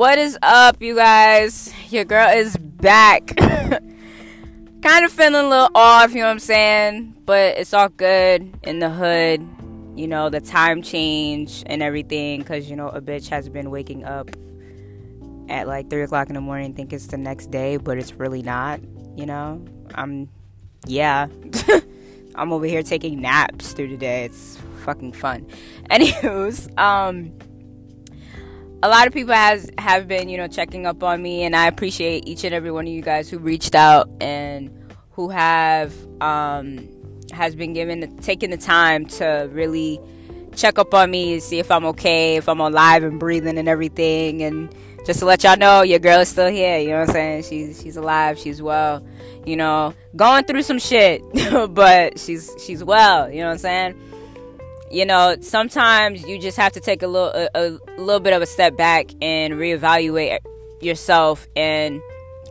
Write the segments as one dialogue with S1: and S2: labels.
S1: What is up, you guys? Your girl is back. kind of feeling a little off, you know what I'm saying? But it's all good in the hood. You know, the time change and everything. Because, you know, a bitch has been waking up at like 3 o'clock in the morning, think it's the next day, but it's really not. You know? I'm, yeah. I'm over here taking naps through the day. It's fucking fun. Anywho's, um, a lot of people has have been you know checking up on me and i appreciate each and every one of you guys who reached out and who have um has been given taking the time to really check up on me and see if i'm okay if i'm alive and breathing and everything. And just to let y'all know your girl is still here you know what i'm saying? She's she's alive she's well you know going through some shit but she's she's well you know what i'm saying you know, sometimes you just have to take a little a, a, little bit of a step back and reevaluate yourself and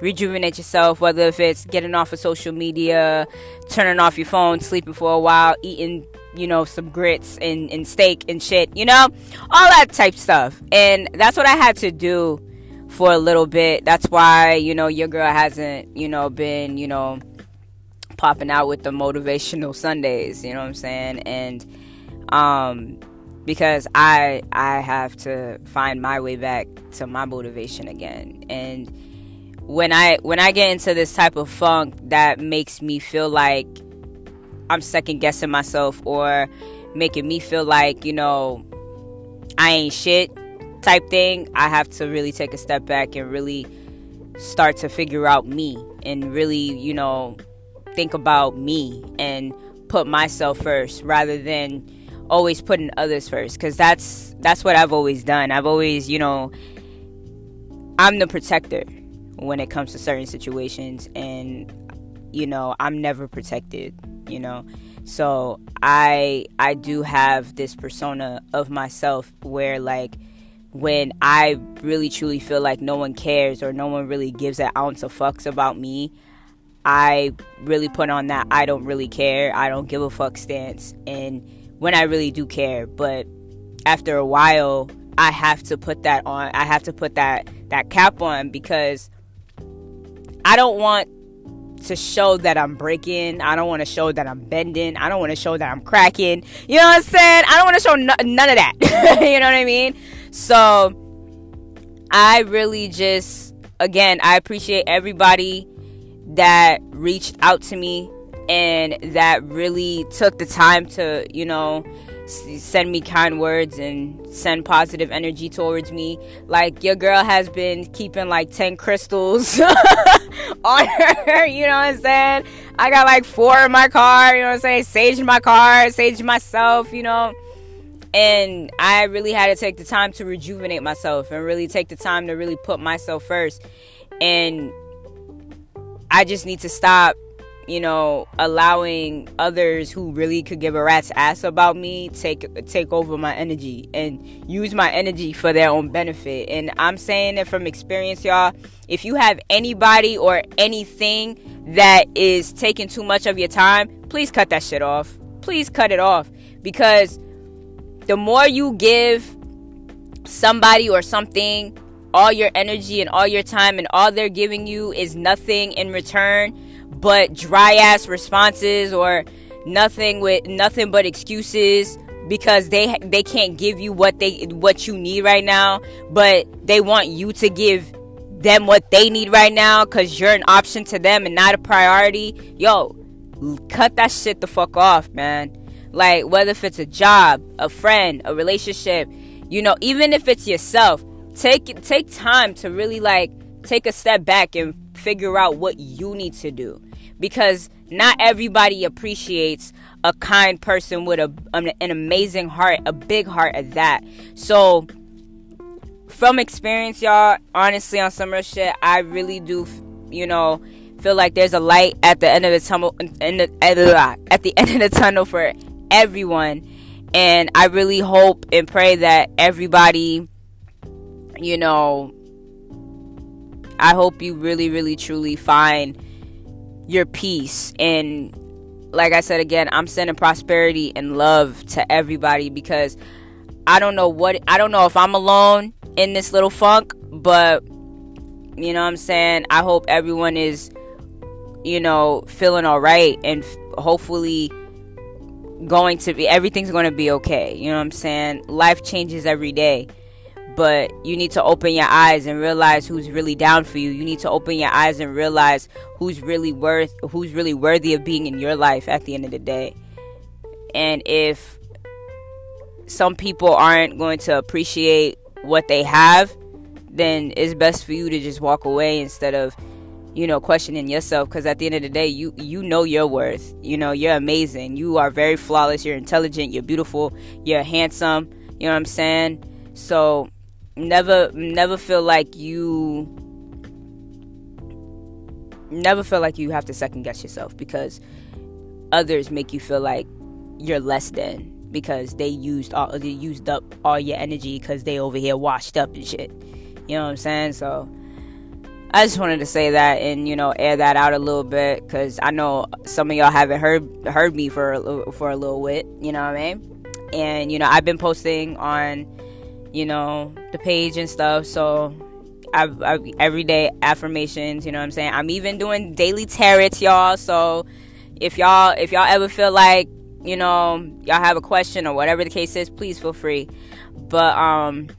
S1: rejuvenate yourself whether if it's getting off of social media turning off your phone sleeping for a while eating you know some grits and, and steak and shit you know all that type stuff. And that's what i had to do for a little bit. That's why you know your girl hasn't you know been you know popping out with the motivational sundays you know what i'm saying? And um, because I I have to find my way back to my motivation again. And when I when I get into this type of funk that makes me feel like I'm second guessing myself or making me feel like, you know, I ain't shit type thing, I have to really take a step back and really start to figure out me and really, you know, think about me and put myself first rather than always putting others first because that's that's what I've always done. I've always, you know, I'm the protector when it comes to certain situations and you know, I'm never protected, you know. So, I I do have this persona of myself where like when I really truly feel like no one cares or no one really gives an ounce of fucks about me, I really put on that I don't really care, I don't give a fuck stance and when I really do care. But after a while, I have to put that on. I have to put that that cap on because I don't want to show that I'm breaking. I don't want to show that I'm bending. I don't want to show that I'm cracking. You know what I'm saying? I don't want to show n- none of that. you know what I mean? So I really just again, I appreciate everybody that reached out to me and that really took the time to, you know, send me kind words and send positive energy towards me. Like your girl has been keeping like 10 crystals on her, you know what I'm saying? I got like four in my car, you know what I'm saying? Sage in my car, sage myself, you know. And I really had to take the time to rejuvenate myself and really take the time to really put myself first. And I just need to stop you know, allowing others who really could give a rat's ass about me take take over my energy and use my energy for their own benefit. And I'm saying it from experience, y'all. If you have anybody or anything that is taking too much of your time, please cut that shit off. Please cut it off because the more you give somebody or something all your energy and all your time and all they're giving you is nothing in return but dry ass responses or nothing with nothing but excuses because they they can't give you what they what you need right now but they want you to give them what they need right now cuz you're an option to them and not a priority. Yo cut that shit the fuck off man. Like whether if it's a job a friend a relationship you know even if it's yourself take take time to really like take a step back and figure out what you need to do because not everybody appreciates a kind person with a an, amazing heart, a big heart at that. So from experience, y'all, honestly, on some real shit, I really do, you know, feel like there's a light at the end of the tunnel, the, at the end of the tunnel for everyone. And I really hope and pray that everybody, you know, I hope you really, really, truly find your peace and like I said again, I'm sending prosperity and love to everybody because I don't know what I don't know if I'm alone in this little funk, but you know what I'm saying? I hope everyone is you know feeling all right and hopefully going to be everything's going to be okay. You know what I'm saying? Life changes every day. But you need to open your eyes and realize who's really down for you. You need to open your eyes and realize who's really worth who's really worthy of being in your life at the end of the day. And if some people aren't going to appreciate what they have, then it's best for you to just walk away instead of you know questioning yourself. Because at the end of the day you you know your worth. You know you're amazing. You are very flawless. You're intelligent. You're beautiful. You're handsome. You know what i'm saying? So never never feel like you never feel like you have to second guess yourself because others make you feel like you're less than because they used all they used up all your energy because they over here washed up and shit you know what i'm saying so I just wanted to say that and you know air that out a little bit because I know some of y'all haven't heard heard me for a, for a little bit. You know what I mean? And you know I've been posting on you know the page and stuff. So I've, I've everyday affirmations. You know what I'm saying? I'm even doing daily tarots, y'all. So if y'all if y'all ever feel like you know y'all have a question or whatever the case is, please feel free. But um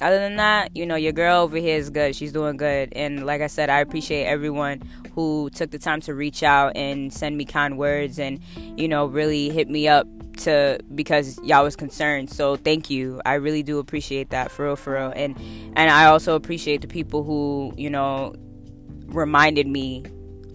S1: other than that, you know, your girl over here is good. She's doing good. And like I said, I appreciate everyone who took the time to reach out and send me kind words and, you know, really hit me up to because y'all was concerned. So thank you. I really do appreciate that for real, for real. And and I also appreciate the people who, you know, reminded me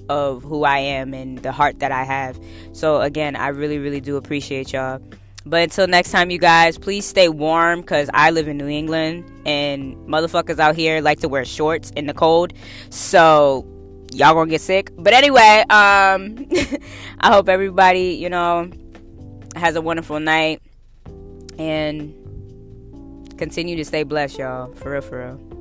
S1: of who I am and the heart that I have. So again, I really, really do appreciate y'all. But until next time, you guys, please stay warm because I live in New England and motherfuckers out here like to wear shorts in the cold. So y'all gonna get sick. But anyway, um, I hope everybody, you know, has a wonderful night and continue to stay blessed, y'all. For real, for real.